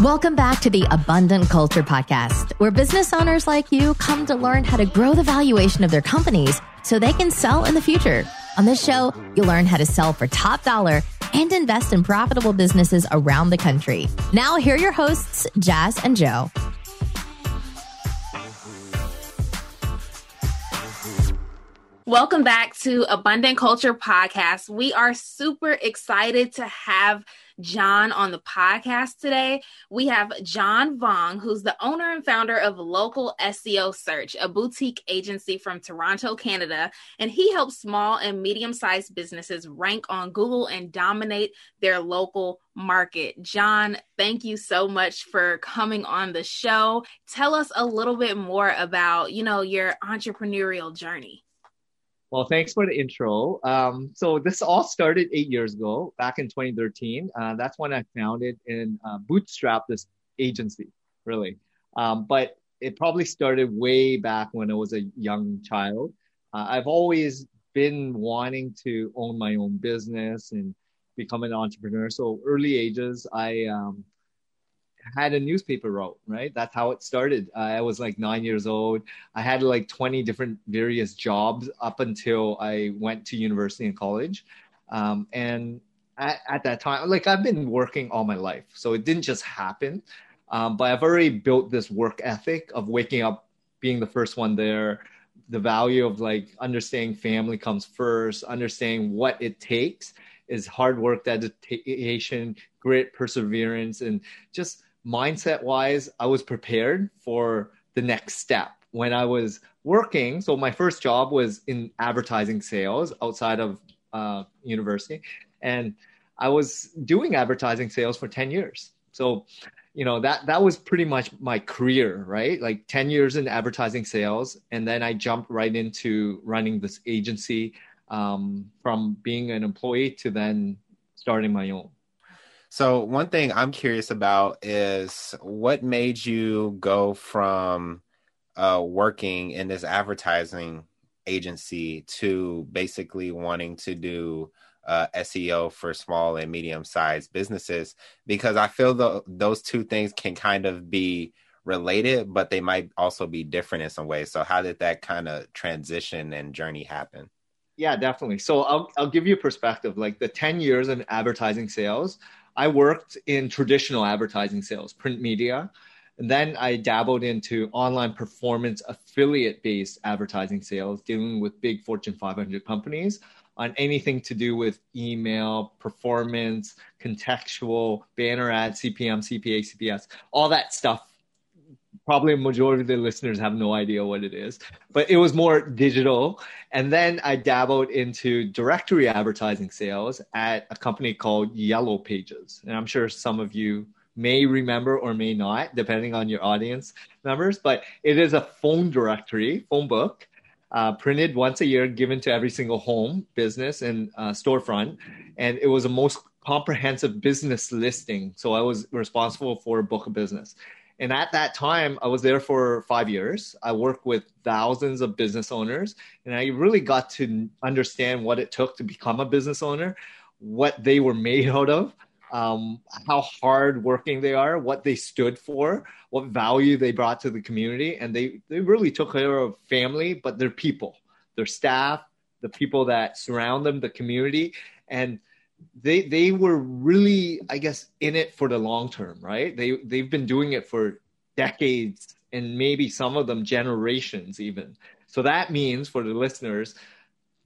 Welcome back to the Abundant Culture Podcast, where business owners like you come to learn how to grow the valuation of their companies so they can sell in the future. On this show, you'll learn how to sell for top dollar and invest in profitable businesses around the country. Now, here are your hosts, Jazz and Joe. Welcome back to Abundant Culture Podcast. We are super excited to have John on the podcast today. We have John Vuong, who's the owner and founder of Local SEO Search, a boutique agency from Toronto, Canada. And he helps small and medium sized businesses rank on Google and dominate their local market. John, thank you so much for coming on the show. Tell us a little bit more about, you know, your entrepreneurial journey. Well, thanks for the intro. Um, so this all started eight years ago, back in 2013. Uh, that's when I founded and uh, bootstrapped this agency, really. Um, but it probably started way back when I was a young child. Uh, I've always been wanting to own my own business and become an entrepreneur. So early ages, I um, had a newspaper route, right? That's how it started. I was like nine years old. I had like 20 different various jobs up until I went to university and college. Um, and at, at, that time, like I've been working all my life. So it didn't just happen. Um, but I've already built this work ethic of waking up, being the first one there, the value of like understanding family comes first, understanding what it takes is hard work, dedication, grit, perseverance, and just mindset wise, I was prepared for the next step. When I was working, so my first job was in advertising sales outside of uh, university, and I was doing advertising sales for 10 years. So, you know, that that was pretty much my career, right? Like 10 years in advertising sales, and then I jumped right into running this agency um, from being an employee to then starting my own. So one thing I'm curious about is what made you go from uh, working in this advertising agency to basically wanting to do uh, SEO for small and medium sized businesses? Because I feel the, those two things can kind of be related, but they might also be different in some ways. So how did that kind of transition and journey happen? Yeah, definitely. So I'll I'll give you a perspective. Like the 10 years in advertising sales, I worked in traditional advertising sales, print media, and then I dabbled into online performance affiliate based advertising sales, dealing with big Fortune 500 companies on anything to do with email, performance, contextual, banner ads, CPM, CPA, CPS, all that stuff probably a majority of the listeners have no idea what it is, but it was more digital. And then I dabbled into directory advertising sales at a company called Yellow Pages. And I'm sure some of you may remember or may not, depending on your audience members, but it is a phone directory, phone book. Uh, printed once a year, given to every single home, business, and uh, storefront. And it was a most comprehensive business listing. So I was responsible for a book of business. And at that time, I was there for five years. I worked with thousands of business owners, and I really got to understand what it took to become a business owner, what they were made out of, um, how hard working they are, what they stood for, what value they brought to the community. And they, they really took care of family, but their people, their staff, the people that surround them, the community. And they they were really i guess in it for the long term right? They they've been doing it for decades and maybe some of them generations even. So that means for the listeners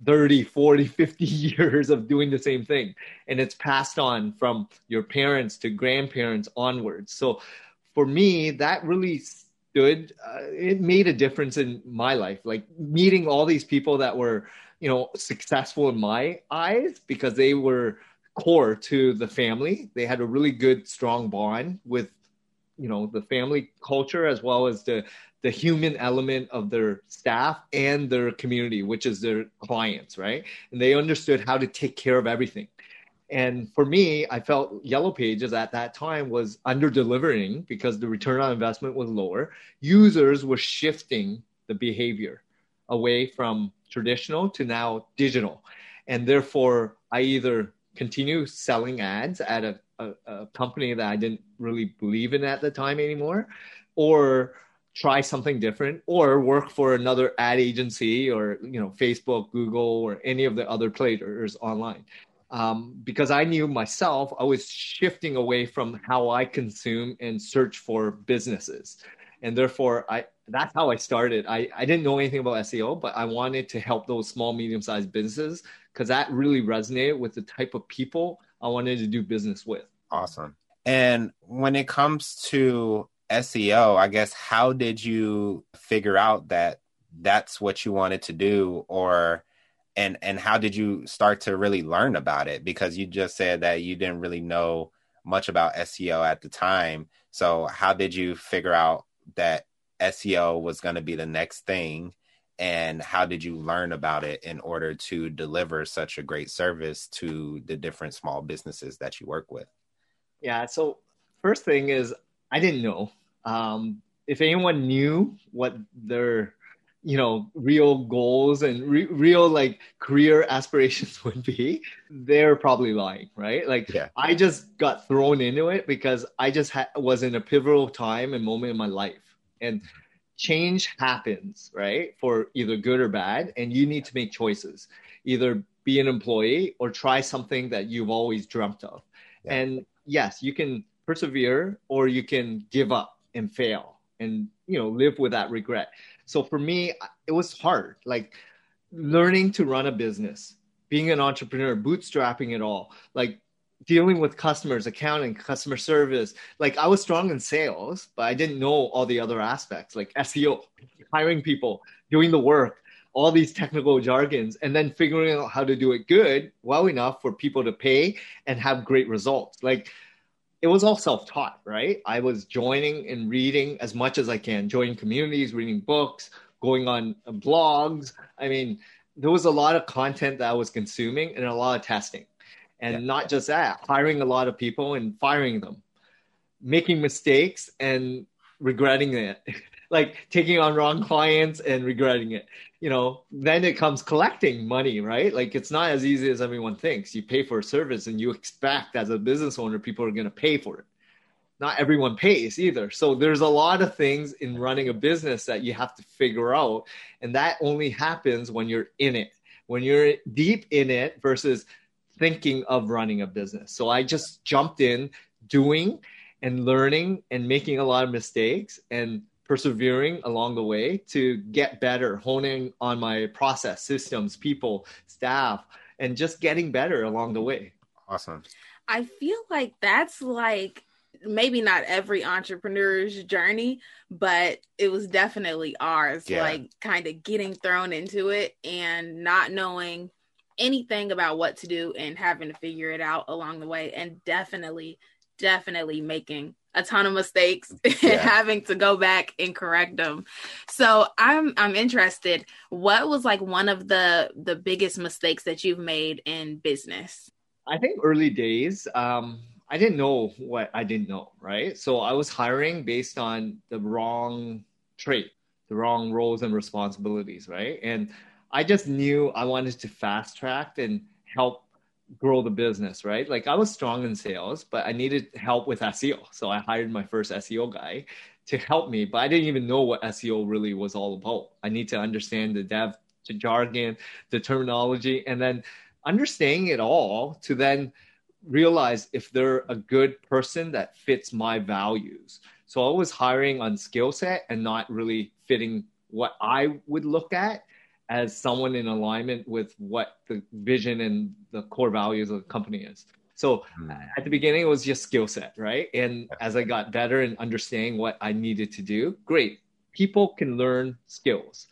30 40 50 years of doing the same thing. And it's passed on from your parents to grandparents onwards. So for me that really stood uh, it made a difference in my life. Like meeting all these people that were you know successful in my eyes because they were core to the family. They had a really good strong bond with you know the family culture as well as the the human element of their staff and their community which is their clients right? And they understood how to take care of everything. And for me i felt yellow pages at that time was under delivering because the return on investment was lower. Users were shifting the behavior away from traditional to now digital. And therefore, I either continue selling ads at a a, a company that I didn't really believe in at the time anymore, or try something different or work for another ad agency or you know facebook google or any of the other players online um, because i knew myself i was shifting away from how i consume and search for businesses and therefore i that's how i started. I, I didn't know anything about seo but i wanted to help those small medium sized businesses because that really resonated with the type of people i wanted to do business with. Awesome. And when it comes to SEO, I guess how did you figure out that that's what you wanted to do or and and how did you start to really learn about it? Because you just said that you didn't really know much about SEO at the time. So how did you figure out that SEO was going to be the next thing and how did you learn about it in order to deliver such a great service to the different small businesses that you work with? Yeah, so first thing is I didn't know. Um, if anyone knew what their you know real goals and re- real like career aspirations would be they're probably lying right? Like yeah. i just got thrown into it because i just ha- was in a pivotal time and moment in my life. And change happens right for either good or bad and you need to make choices. Either be an employee or try something that you've always dreamt of. Yeah. and yes you can persevere or you can give up and fail and you know live with that regret so for me it was hard like learning to run a business being an entrepreneur bootstrapping it all like dealing with customers accounting customer service. Like i was strong in sales but i didn't know all the other aspects like seo hiring people doing the work all these technical jargons and then figuring out how to do it good well enough for people to pay and have great results. Like it was all self-taught, right? I was joining and reading as much as I can, joining communities, reading books, going on blogs. I mean, there was a lot of content that I was consuming and a lot of testing. And yeah. not just that, hiring a lot of people and firing them, making mistakes and regretting it. like taking on wrong clients and regretting it. You know, then it comes collecting money, right? Like it's not as easy as everyone thinks. You pay for a service and you expect as a business owner people are going to pay for it. Not everyone pays either. So there's a lot of things in running a business that you have to figure out and that only happens when you're in it. When you're deep in it versus thinking of running a business. So I just jumped in doing and learning and making a lot of mistakes and persevering along the way to get better, honing on my process, systems, people, staff, and just getting better along the way. Awesome. I feel like that's like maybe not every entrepreneur's journey, but it was definitely ours. Yeah. Like kind of getting thrown into it and not knowing anything about what to do and having to figure it out along the way and definitely definitely making a ton of mistakes yeah. and having to go back and correct them. So I'm I'm interested. What was like one of the the biggest mistakes that you've made in business? I think early days, um, I didn't know what I didn't know, right? So I was hiring based on the wrong trait, the wrong roles and responsibilities, right? And I just knew I wanted to fast track and help grow the business, right? Like I was strong in sales, but I needed help with SEO. So I hired my first SEO guy to help me, but I didn't even know what SEO really was all about. I need to understand the dev the jargon, the terminology, and then understanding it all to then realize if they're a good person that fits my values. So I was hiring on skill set and not really fitting what I would look at as someone in alignment with what the vision and the core values of the company is. So mm. at the beginning, it was just skill set, right? And as I got better in understanding what I needed to do, great. People can learn skills.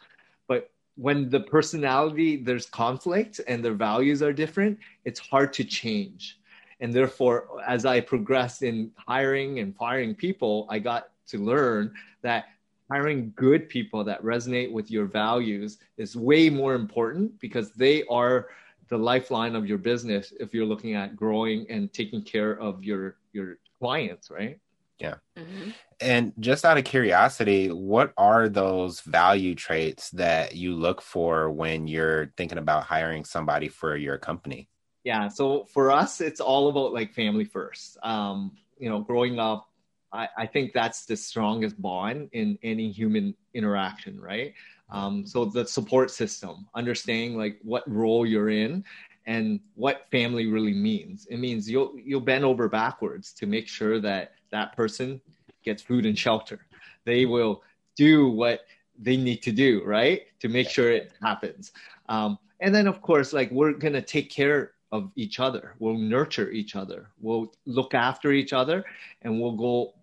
But when the personality, there's conflict and their values are different, it's hard to change. And therefore, as I progressed in hiring and firing people, I got to learn that hiring good people that resonate with your values is way more important because they are the lifeline of your business if you're looking at growing and taking care of your your clients right yeah mm-hmm. and just out of curiosity what are those value traits that you look for when you're thinking about hiring somebody for your company Yeah. So for us, it's all about like family first. Um, you know, growing up, I, I think that's the strongest bond in any human interaction, right? Um, so the support system, understanding like what role you're in and what family really means. It means you'll you'll bend over backwards to make sure that that person gets food and shelter. They will do what they need to do, right, to make sure it happens. Um, and then, of course, like we're gonna take care of each other. We'll nurture each other. We'll look after each other, and we'll go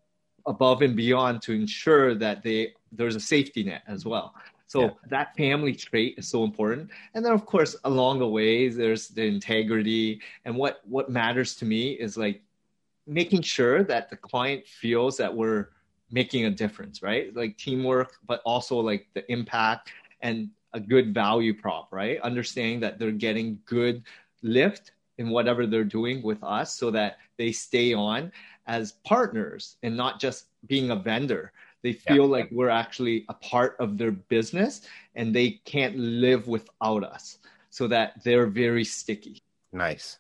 above and beyond to ensure that they there's a safety net as well. So yeah. that family trait is so important. And then of course along the way there's the integrity and what what matters to me is like making sure that the client feels that we're making a difference, right? Like teamwork, but also like the impact and a good value prop, right? Understanding that they're getting good lift in whatever they're doing with us so that they stay on as partners and not just being a vendor. They feel yeah. like we're actually a part of their business and they can't live without us so that they're very sticky. Nice.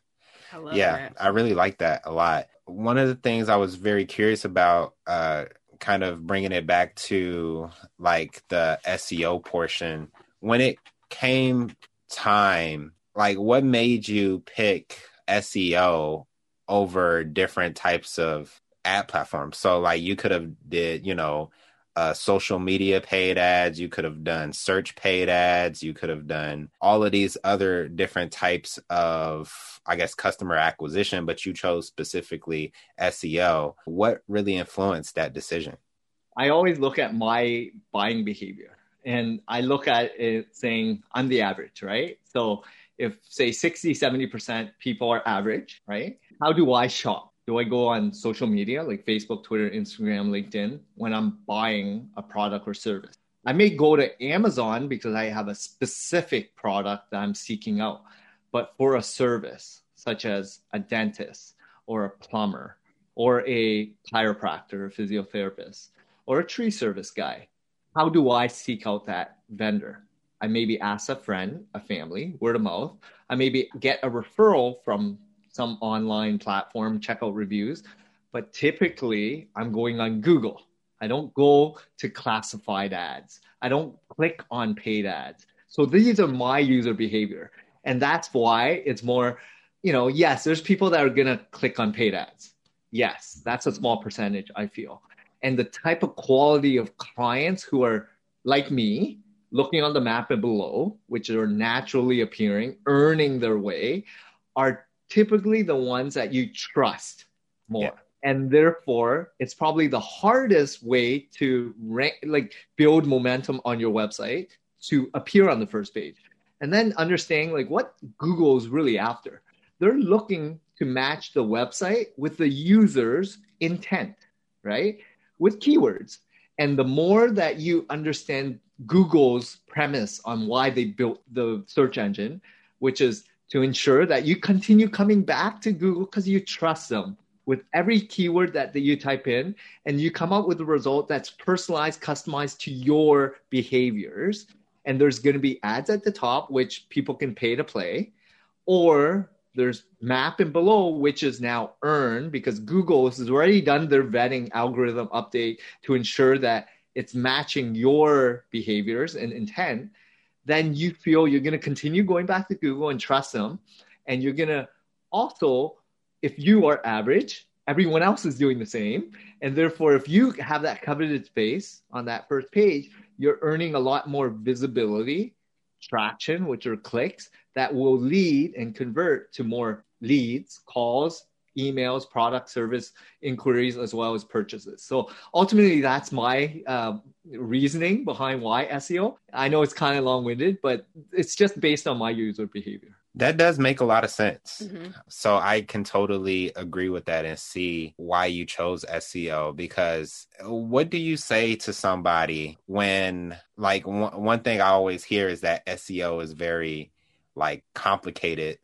I yeah, that. I really like that a lot. One of the things I was very curious about, uh, kind of bringing it back to like the SEO portion, when it came time, like what made you pick SEO over different types of ad platforms. So like you could have did, you know, uh, social media paid ads, you could have done search paid ads, you could have done all of these other different types of, I guess, customer acquisition, but you chose specifically SEO. What really influenced that decision? I always look at my buying behavior and I look at it saying I'm the average, right? So if say 60, 70% people are average, right? How do I shop? Do I go on social media like Facebook, Twitter, Instagram, LinkedIn when I'm buying a product or service? I may go to Amazon because I have a specific product that I'm seeking out. But for a service such as a dentist or a plumber or a chiropractor or physiotherapist or a tree service guy, how do I seek out that vendor? I maybe ask a friend, a family, word of mouth. I maybe get a referral from some online platform, check out reviews. But typically, I'm going on Google. I don't go to classified ads. I don't click on paid ads. So these are my user behavior. And that's why it's more, you know, yes, there's people that are going to click on paid ads. Yes, that's a small percentage, I feel. And the type of quality of clients who are like me, looking on the map and below, which are naturally appearing, earning their way, are typically the ones that you trust more. Yeah. And therefore, it's probably the hardest way to rank, like build momentum on your website to appear on the first page. And then understanding like what Google is really after. They're looking to match the website with the user's intent, right? With keywords. And the more that you understand Google's premise on why they built the search engine, which is to ensure that you continue coming back to Google because you trust them with every keyword that, that you type in, and you come up with a result that's personalized, customized to your behaviors. And there's going to be ads at the top, which people can pay to play, or there's map and below, which is now earned because Google has already done their vetting algorithm update to ensure that it's matching your behaviors and intent then you feel you're going to continue going back to Google and trust them. And you're going to also, if you are average, everyone else is doing the same. And therefore, if you have that coveted space on that first page, you're earning a lot more visibility, traction, which are clicks that will lead and convert to more leads, calls, emails, product service inquiries, as well as purchases. So ultimately, that's my uh, reasoning behind why SEO. I know it's kind of long winded, but it's just based on my user behavior. That does make a lot of sense. Mm-hmm. So I can totally agree with that and see why you chose SEO because what do you say to somebody when like one, one thing I always hear is that SEO is very like complicated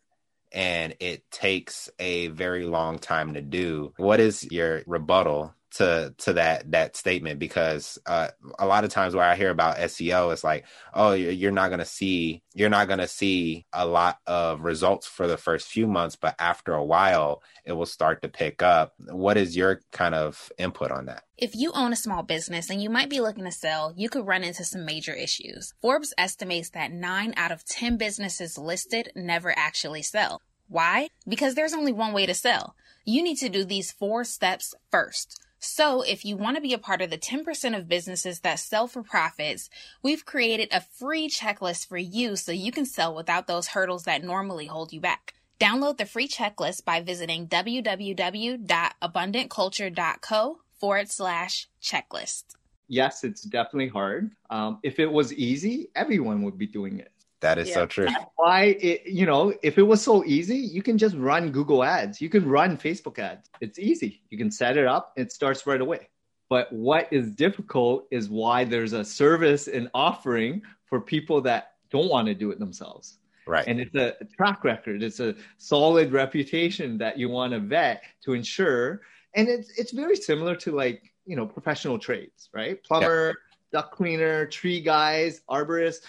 and it takes a very long time to do. What is your rebuttal to to that that statement because uh, a lot of times where I hear about SEO, it's like, oh, you're not to see you're not to see a lot of results for the first few months, but after a while, it will start to pick up. What is your kind of input on that? If you own a small business and you might be looking to sell, you could run into some major issues. Forbes estimates that nine out of 10 businesses listed never actually sell. Why? Because there's only one way to sell. You need to do these four steps first. So, if you want to be a part of the 10% of businesses that sell for profits, we've created a free checklist for you so you can sell without those hurdles that normally hold you back. Download the free checklist by visiting www.abundantculture.co forward slash checklist. Yes, it's definitely hard. Um, if it was easy, everyone would be doing it. That is yeah. so true. That's why it, you know, if it was so easy, you can just run Google ads. You can run Facebook ads. It's easy. You can set it up. It starts right away. But what is difficult is why there's a service and offering for people that don't want to do it themselves. Right. And it's a track record. It's a solid reputation that you want to vet to ensure. And it's it's very similar to like, you know, professional trades, right? Plumber, yep. duct cleaner, tree guys, arborists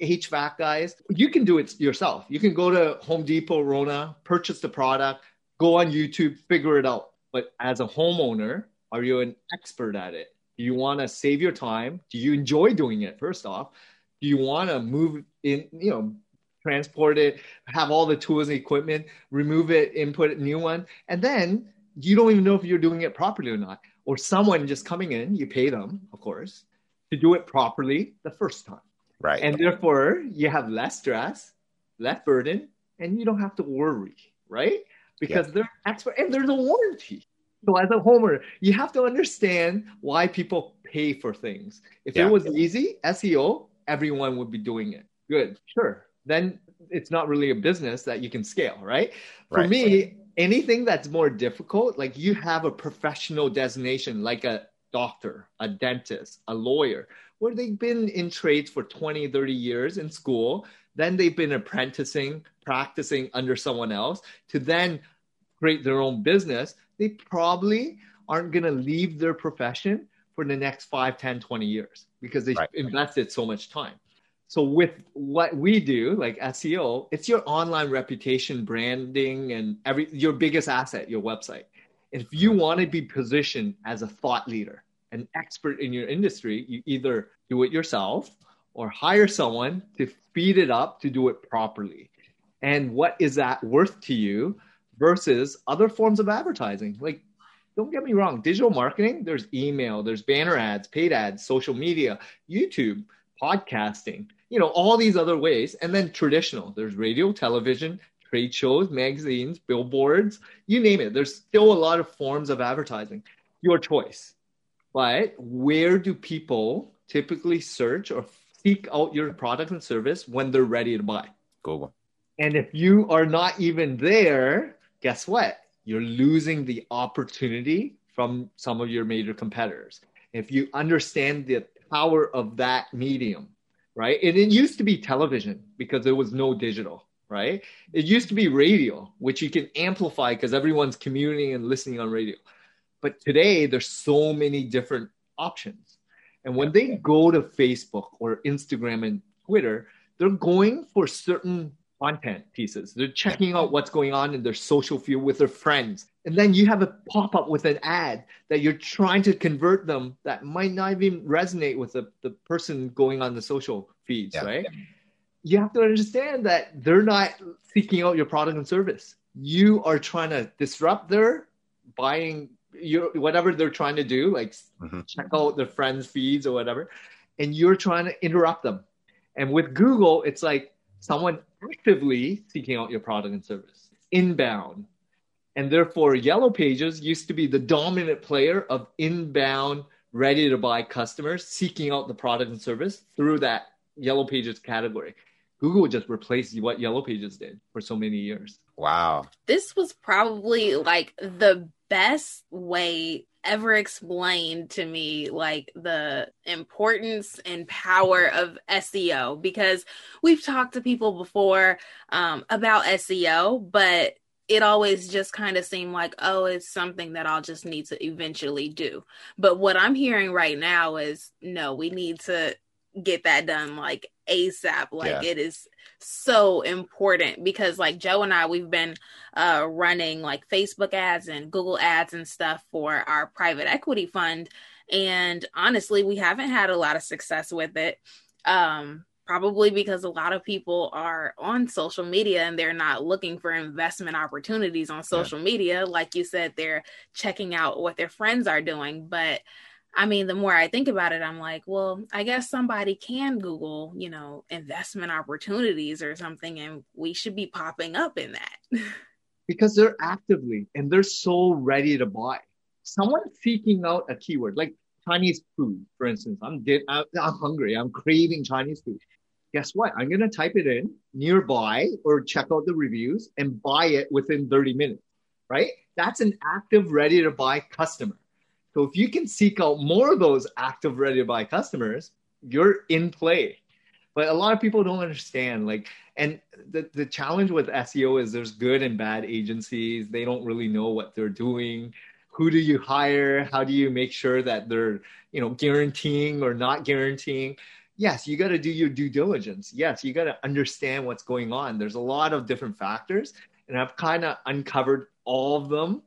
HVAC guys, you can do it yourself. You can go to Home Depot, Rona, purchase the product, go on YouTube, figure it out. But as a homeowner, are you an expert at it? Do you want to save your time? Do you enjoy doing it? First off, do you want to move in, you know, transport it, have all the tools and equipment, remove it, input a new one, and then you don't even know if you're doing it properly or not. Or someone just coming in, you pay them, of course, to do it properly the first time. Right. And therefore, you have less stress, less burden, and you don't have to worry, right? Because yeah. they're expert and there's a warranty. So as a homeowner, you have to understand why people pay for things. If yeah. it was easy, SEO, everyone would be doing it. Good, sure. Then it's not really a business that you can scale, right? For right. me, anything that's more difficult, like you have a professional designation, like a doctor, a dentist, a lawyer, where they've been in trades for 20, 30 years in school. Then they've been apprenticing, practicing under someone else to then create their own business. They probably aren't going to leave their profession for the next 5, 10, 20 years because they've right. invested so much time. So with what we do, like SEO, it's your online reputation, branding, and every your biggest asset, your website. If you want to be positioned as a thought leader, an expert in your industry, you either do it yourself or hire someone to speed it up to do it properly. And what is that worth to you versus other forms of advertising? Like, don't get me wrong, digital marketing, there's email, there's banner ads, paid ads, social media, YouTube, podcasting, you know, all these other ways. And then traditional, there's radio, television, trade shows, magazines, billboards, you name it. There's still a lot of forms of advertising. Your choice. But where do people typically search or seek out your product and service when they're ready to buy? Google. And if you are not even there, guess what? You're losing the opportunity from some of your major competitors. If you understand the power of that medium, right? And it used to be television because there was no digital, right? It used to be radio, which you can amplify because everyone's commuting and listening on radio. But today, there's so many different options. And when they go to Facebook or Instagram and Twitter, they're going for certain content pieces. They're checking out what's going on in their social feed with their friends. And then you have a pop up with an ad that you're trying to convert them that might not even resonate with the, the person going on the social feeds, yeah. right? You have to understand that they're not seeking out your product and service. You are trying to disrupt their buying you whatever they're trying to do, like mm-hmm. check out their friends' feeds or whatever, and you're trying to interrupt them. And with Google, it's like someone actively seeking out your product and service, inbound. And therefore, Yellow Pages used to be the dominant player of inbound, ready to buy customers seeking out the product and service through that Yellow Pages category. Google just replaced what Yellow Pages did for so many years. Wow. This was probably like the best way ever explained to me like the importance and power of SEO because we've talked to people before um, about SEO, but it always just kind of seemed like, oh, it's something that I'll just need to eventually do. But what I'm hearing right now is no, we need to get that done like ASAP. Like yeah. it is so important because like Joe and I we've been uh running like Facebook ads and Google ads and stuff for our private equity fund and honestly we haven't had a lot of success with it. Um probably because a lot of people are on social media and they're not looking for investment opportunities on social yeah. media like you said they're checking out what their friends are doing but i mean the more i think about it i'm like well i guess somebody can google you know investment opportunities or something and we should be popping up in that because they're actively and they're so ready to buy someone seeking out a keyword like Chinese food, for instance. I'm I'm, I'm hungry. I'm craving Chinese food. Guess what? I'm gonna type it in nearby or check out the reviews and buy it within 30 minutes. Right? That's an active, ready to buy customer. So if you can seek out more of those active, ready to buy customers, you're in play. But a lot of people don't understand. Like, and the, the challenge with SEO is there's good and bad agencies. They don't really know what they're doing who do you hire how do you make sure that they're you know guaranteeing or not guaranteeing yes you got to do your due diligence yes you got to understand what's going on there's a lot of different factors and i've kind of uncovered all of them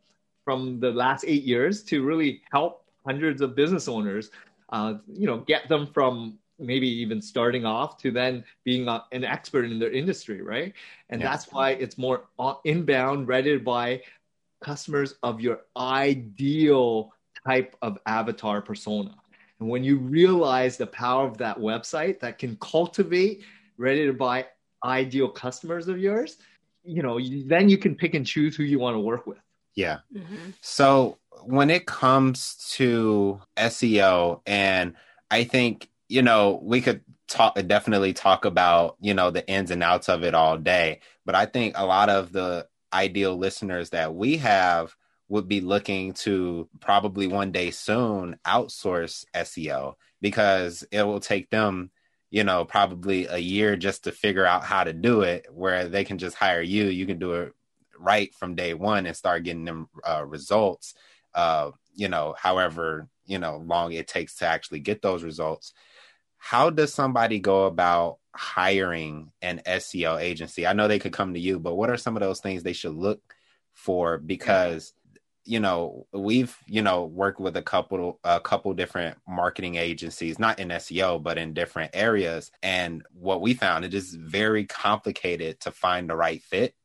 from the last eight years to really help hundreds of business owners uh, you know get them from maybe even starting off to then being a, an expert in their industry right and yeah. that's why it's more inbound ready to buy customers of your ideal type of avatar persona. And when you realize the power of that website that can cultivate ready to buy ideal customers of yours, you know, then you can pick and choose who you want to work with. Yeah. Mm-hmm. So when it comes to SEO, and I think, you know, we could talk definitely talk about, you know, the ins and outs of it all day. But I think a lot of the ideal listeners that we have would be looking to probably one day soon outsource SEO because it will take them, you know, probably a year just to figure out how to do it, where they can just hire you. You can do it right from day one and start getting them uh, results, uh, you know, however, you know, long it takes to actually get those results. How does somebody go about hiring an SEO agency? I know they could come to you, but what are some of those things they should look for? Because you know we've you know worked with a couple a couple different marketing agencies not in seo but in different areas and what we found it is very complicated to find the right fit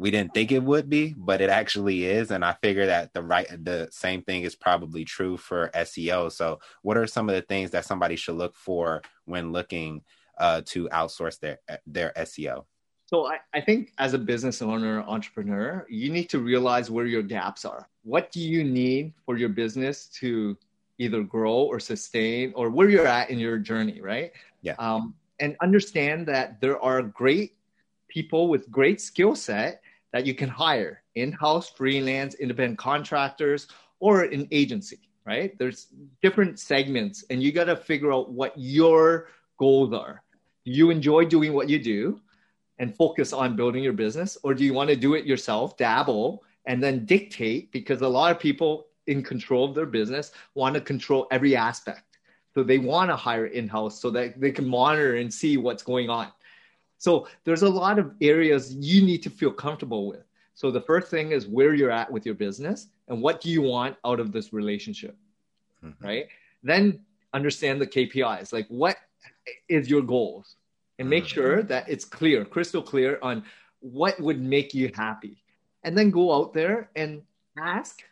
we didn't think it would be but it actually is and i figure that the right the same thing is probably true for seo so what are some of the things that somebody should look for when looking uh, to outsource their their SEO? So I, I think as a business owner, entrepreneur, you need to realize where your gaps are. What do you need for your business to either grow or sustain or where you're at in your journey, right? Yeah. Um, and understand that there are great people with great skill set that you can hire in-house, freelance, independent contractors, or an agency, right? There's different segments and you got to figure out what your goals are. Do you enjoy doing what you do and focus on building your business or do you want to do it yourself dabble and then dictate? Because a lot of people in control of their business want to control every aspect. So they want to hire in-house so that they can monitor and see what's going on so there's a lot of areas you need to feel comfortable with so the first thing is where you're at with your business and what do you want out of this relationship mm-hmm. right then understand the kpis like what is your goals and make mm-hmm. sure that it's clear, crystal clear on what would make you happy. And then go out there and ask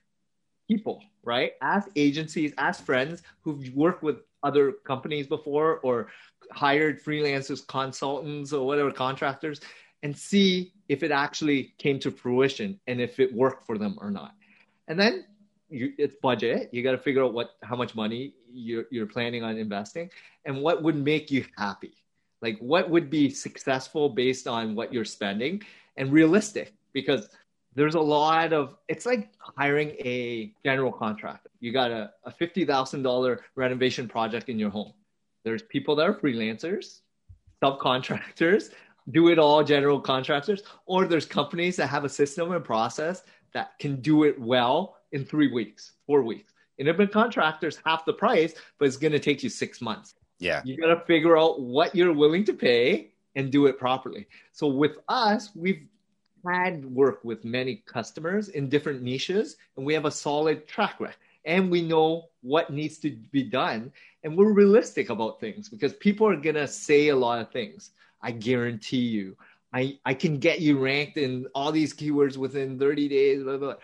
people, right? Ask agencies, ask friends who've worked with other companies before or hired freelancers, consultants, or whatever contractors, and see if it actually came to fruition and if it worked for them or not. And then you, it's budget. You got to figure out what how much money you're, you're planning on investing and what would make you happy. Like what would be successful based on what you're spending and realistic because there's a lot of it's like hiring a general contractor. You got a, a fifty thousand dollar renovation project in your home. There's people that are freelancers, subcontractors, do it all general contractors, or there's companies that have a system and process that can do it well in three weeks, four weeks. Independent contractors half the price, but it's going to take you six months. Yeah. You got to figure out what you're willing to pay and do it properly. So with us, we've had work with many customers in different niches, and we have a solid track record. And we know what needs to be done, and we're realistic about things because people are gonna say a lot of things. I guarantee you, I, I can get you ranked in all these keywords within 30 days. Blah, blah.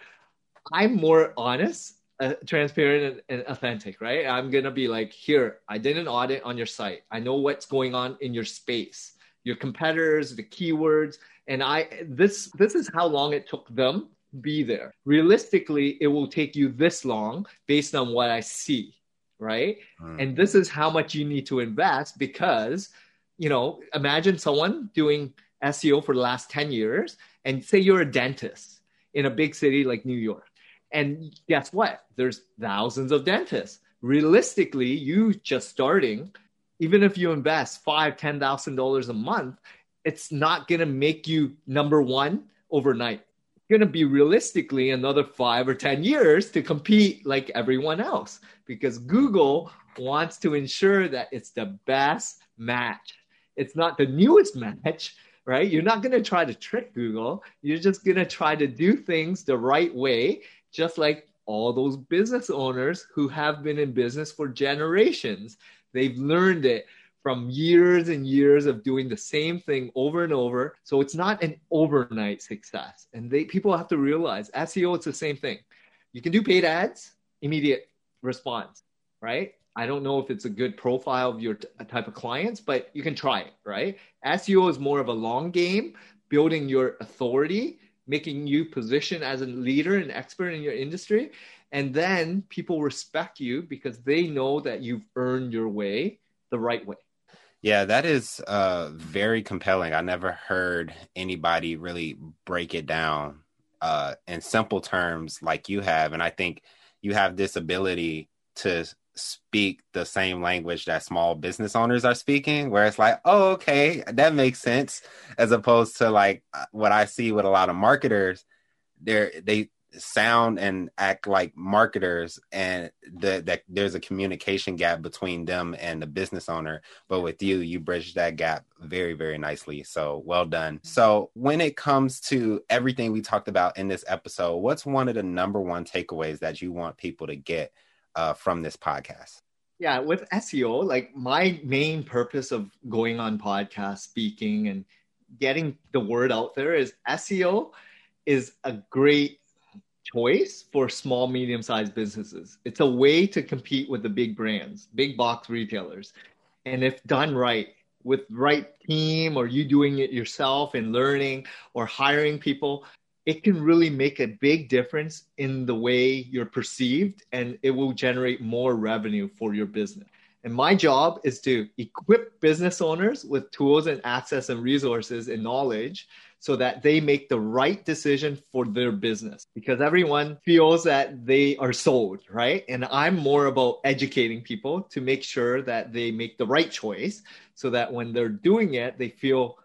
I'm more honest, uh, transparent, and, and authentic, right? I'm gonna be like, here, I did an audit on your site. I know what's going on in your space, your competitors, the keywords, and I this this is how long it took them to be there. Realistically, it will take you this long based on what I see, right? Mm. And this is how much you need to invest because, you know, imagine someone doing SEO for the last 10 years and say you're a dentist in a big city like New York. And guess what? There's thousands of dentists. Realistically, you just starting, even if you invest five, ten thousand dollars a month, it's not gonna make you number one overnight. It's gonna be realistically another five or ten years to compete like everyone else because Google wants to ensure that it's the best match. It's not the newest match, right? You're not gonna try to trick Google. You're just gonna try to do things the right way, just like all those business owners who have been in business for generations. They've learned it from years and years of doing the same thing over and over. So it's not an overnight success. And they people have to realize SEO it's the same thing. You can do paid ads, immediate response, right? I don't know if it's a good profile of your t- type of clients, but you can try it, right? SEO is more of a long game, building your authority making you position as a leader and expert in your industry. And then people respect you because they know that you've earned your way the right way. Yeah, that is uh, very compelling. I never heard anybody really break it down uh, in simple terms like you have. And I think you have this ability to speak the same language that small business owners are speaking where it's like oh okay that makes sense as opposed to like uh, what i see with a lot of marketers they're they sound and act like marketers and the, that there's a communication gap between them and the business owner. But with you you bridge that gap very very nicely. So well done. So when it comes to everything we talked about in this episode what's one of the number one takeaways that you want people to get uh, from this podcast? Yeah, with SEO, like my main purpose of going on podcast, speaking, and getting the word out there is SEO is a great choice for small, medium sized businesses. It's a way to compete with the big brands, big box retailers. And if done right, with right team or you doing it yourself and learning or hiring people, it can really make a big difference in the way you're perceived and it will generate more revenue for your business. And my job is to equip business owners with tools and access and resources and knowledge so that they make the right decision for their business. Because everyone feels that they are sold, right? And I'm more about educating people to make sure that they make the right choice so that when they're doing it, they feel,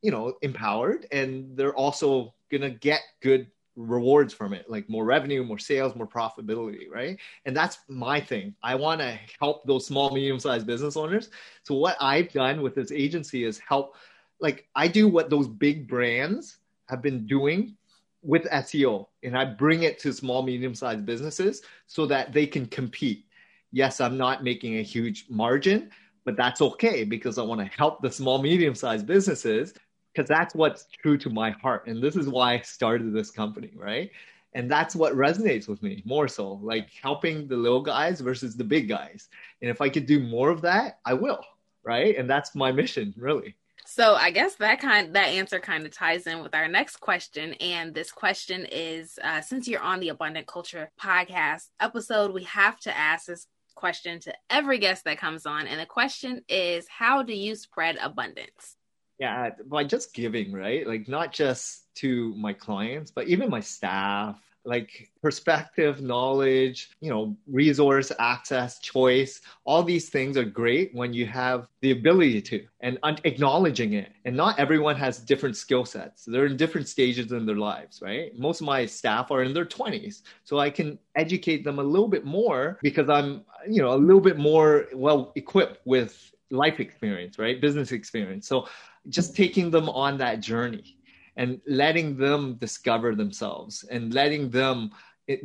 you know, empowered and they're also gonna get good rewards from it like more revenue more sales more profitability right? And that's my thing. I want to help those small medium sized business owners. So what i've done with this agency is help like i do what those big brands have been doing with seo and i bring it to small medium sized businesses so that they can compete yes i'm not making a huge margin but that's okay because i want to help the small medium sized businesses because that's what's true to my heart. And this is why I started this company, right? And that's what resonates with me more so, like helping the little guys versus the big guys. And if I could do more of that, I will, right? And that's my mission, really. So I guess that kind that answer kind of ties in with our next question, and this question is: uh, since you're on the Abundant Culture podcast episode, we have to ask this question to every guest that comes on, and the question is: How do you spread abundance? Yeah, by just giving, right? Like not just to my clients, but even my staff, like perspective, knowledge, you know, resource access, choice. All these things are great when you have the ability to and un- acknowledging it. And not everyone has different skill sets. They're in different stages in their lives, right? Most of my staff are in their 20s. So I can educate them a little bit more because I'm, you know, a little bit more well equipped with life experience, right? Business experience. So just taking them on that journey and letting them discover themselves and letting them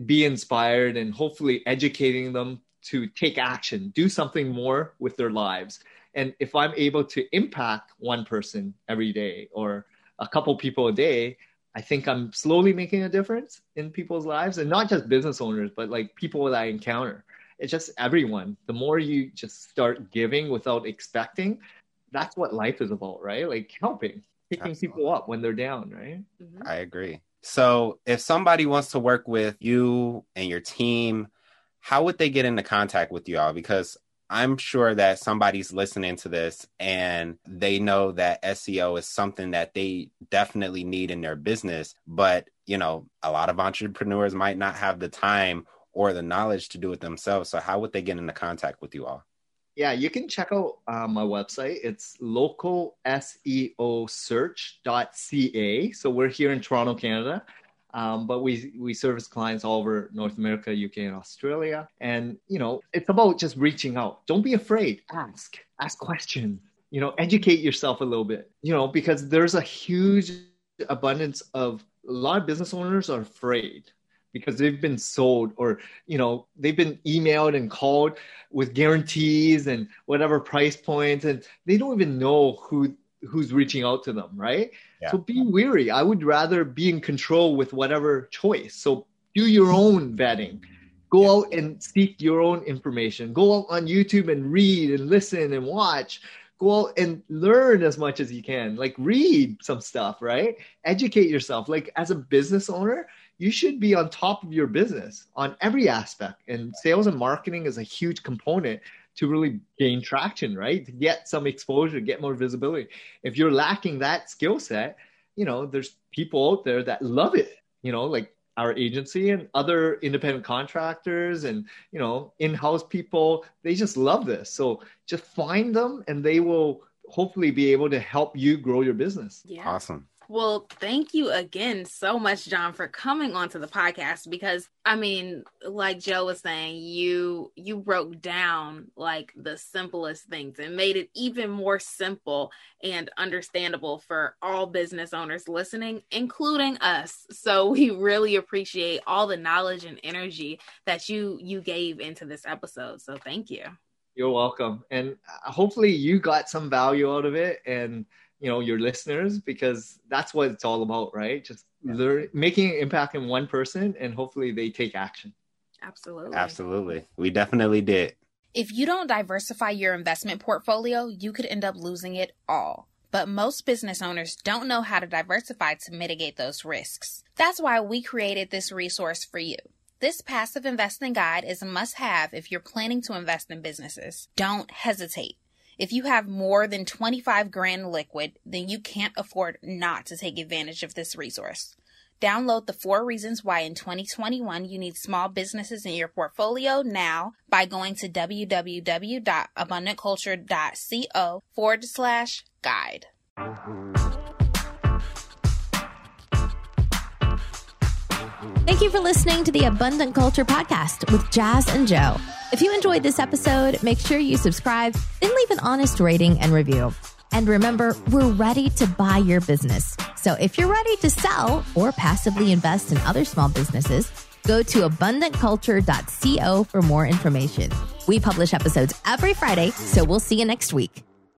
be inspired and hopefully educating them to take action, do something more with their lives. And if I'm able to impact one person every day or a couple people a day, I think I'm slowly making a difference in people's lives and not just business owners, but like people that I encounter. It's just everyone. The more you just start giving without expecting, that's what life is about, right? Like helping picking Absolutely. people up when they're down, right? Mm-hmm. I agree. So, if somebody wants to work with you and your team, how would they get into contact with you all? Because I'm sure that somebody's listening to this and they know that SEO is something that they definitely need in their business. But, you know, a lot of entrepreneurs might not have the time or the knowledge to do it themselves. So, how would they get into contact with you all? Yeah, you can check out uh, my website. It's localseosearch.ca. So we're here in Toronto, Canada. Um, but we we service clients all over North America, UK, and Australia. And you know, it's about just reaching out. Don't be afraid. Ask, ask questions. You know, educate yourself a little bit. You know, because there's a huge abundance of a lot of business owners are afraid because they've been sold or you know they've been emailed and called with guarantees and whatever price points and they don't even know who who's reaching out to them right? Yeah. so be weary i would rather be in control with whatever choice. So do your own vetting. Go out and seek your own information. Go out on youtube and read and listen and watch. Go out and learn as much as you can. Like read some stuff right? Educate yourself. Like as a business owner you should be on top of your business on every aspect. And sales and marketing is a huge component to really gain traction, right? To get some exposure, get more visibility. If you're lacking that skill set, you know, there's people out there that love it, you know, like our agency and other independent contractors and, you know, in-house people, they just love this. So just find them and they will hopefully be able to help you grow your business. Yeah. Awesome. Well, thank you again so much, John, for coming onto the podcast because I mean, like Joe was saying, you you broke down like the simplest things and made it even more simple and understandable for all business owners listening, including us. So we really appreciate all the knowledge and energy that you you gave into this episode. So thank you. You're welcome. And uh, hopefully you got some value out of it and you know your listeners because that's what it's all about right just yeah. learn, making an impact in one person and hopefully they take action absolutely absolutely we definitely did if you don't diversify your investment portfolio you could end up losing it all but most business owners don't know how to diversify to mitigate those risks. That's why we created this resource for you. This passive investing guide is a must have if you're planning to invest in businesses. Don't hesitate. If you have more than 25 grand liquid, then you can't afford not to take advantage of this resource. Download the four reasons why in 2021 you need small businesses in your portfolio now by going to www.abundantculture.co forward slash guide. Thank you for listening to the Abundant Culture Podcast with Jazz and Joe. If you enjoyed this episode, make sure you subscribe, then leave an honest rating and review. And remember, we're ready to buy your business. So if you're ready to sell or passively invest in other small businesses, go to abundantculture.co for more information. We publish episodes every Friday, so we'll see you next week.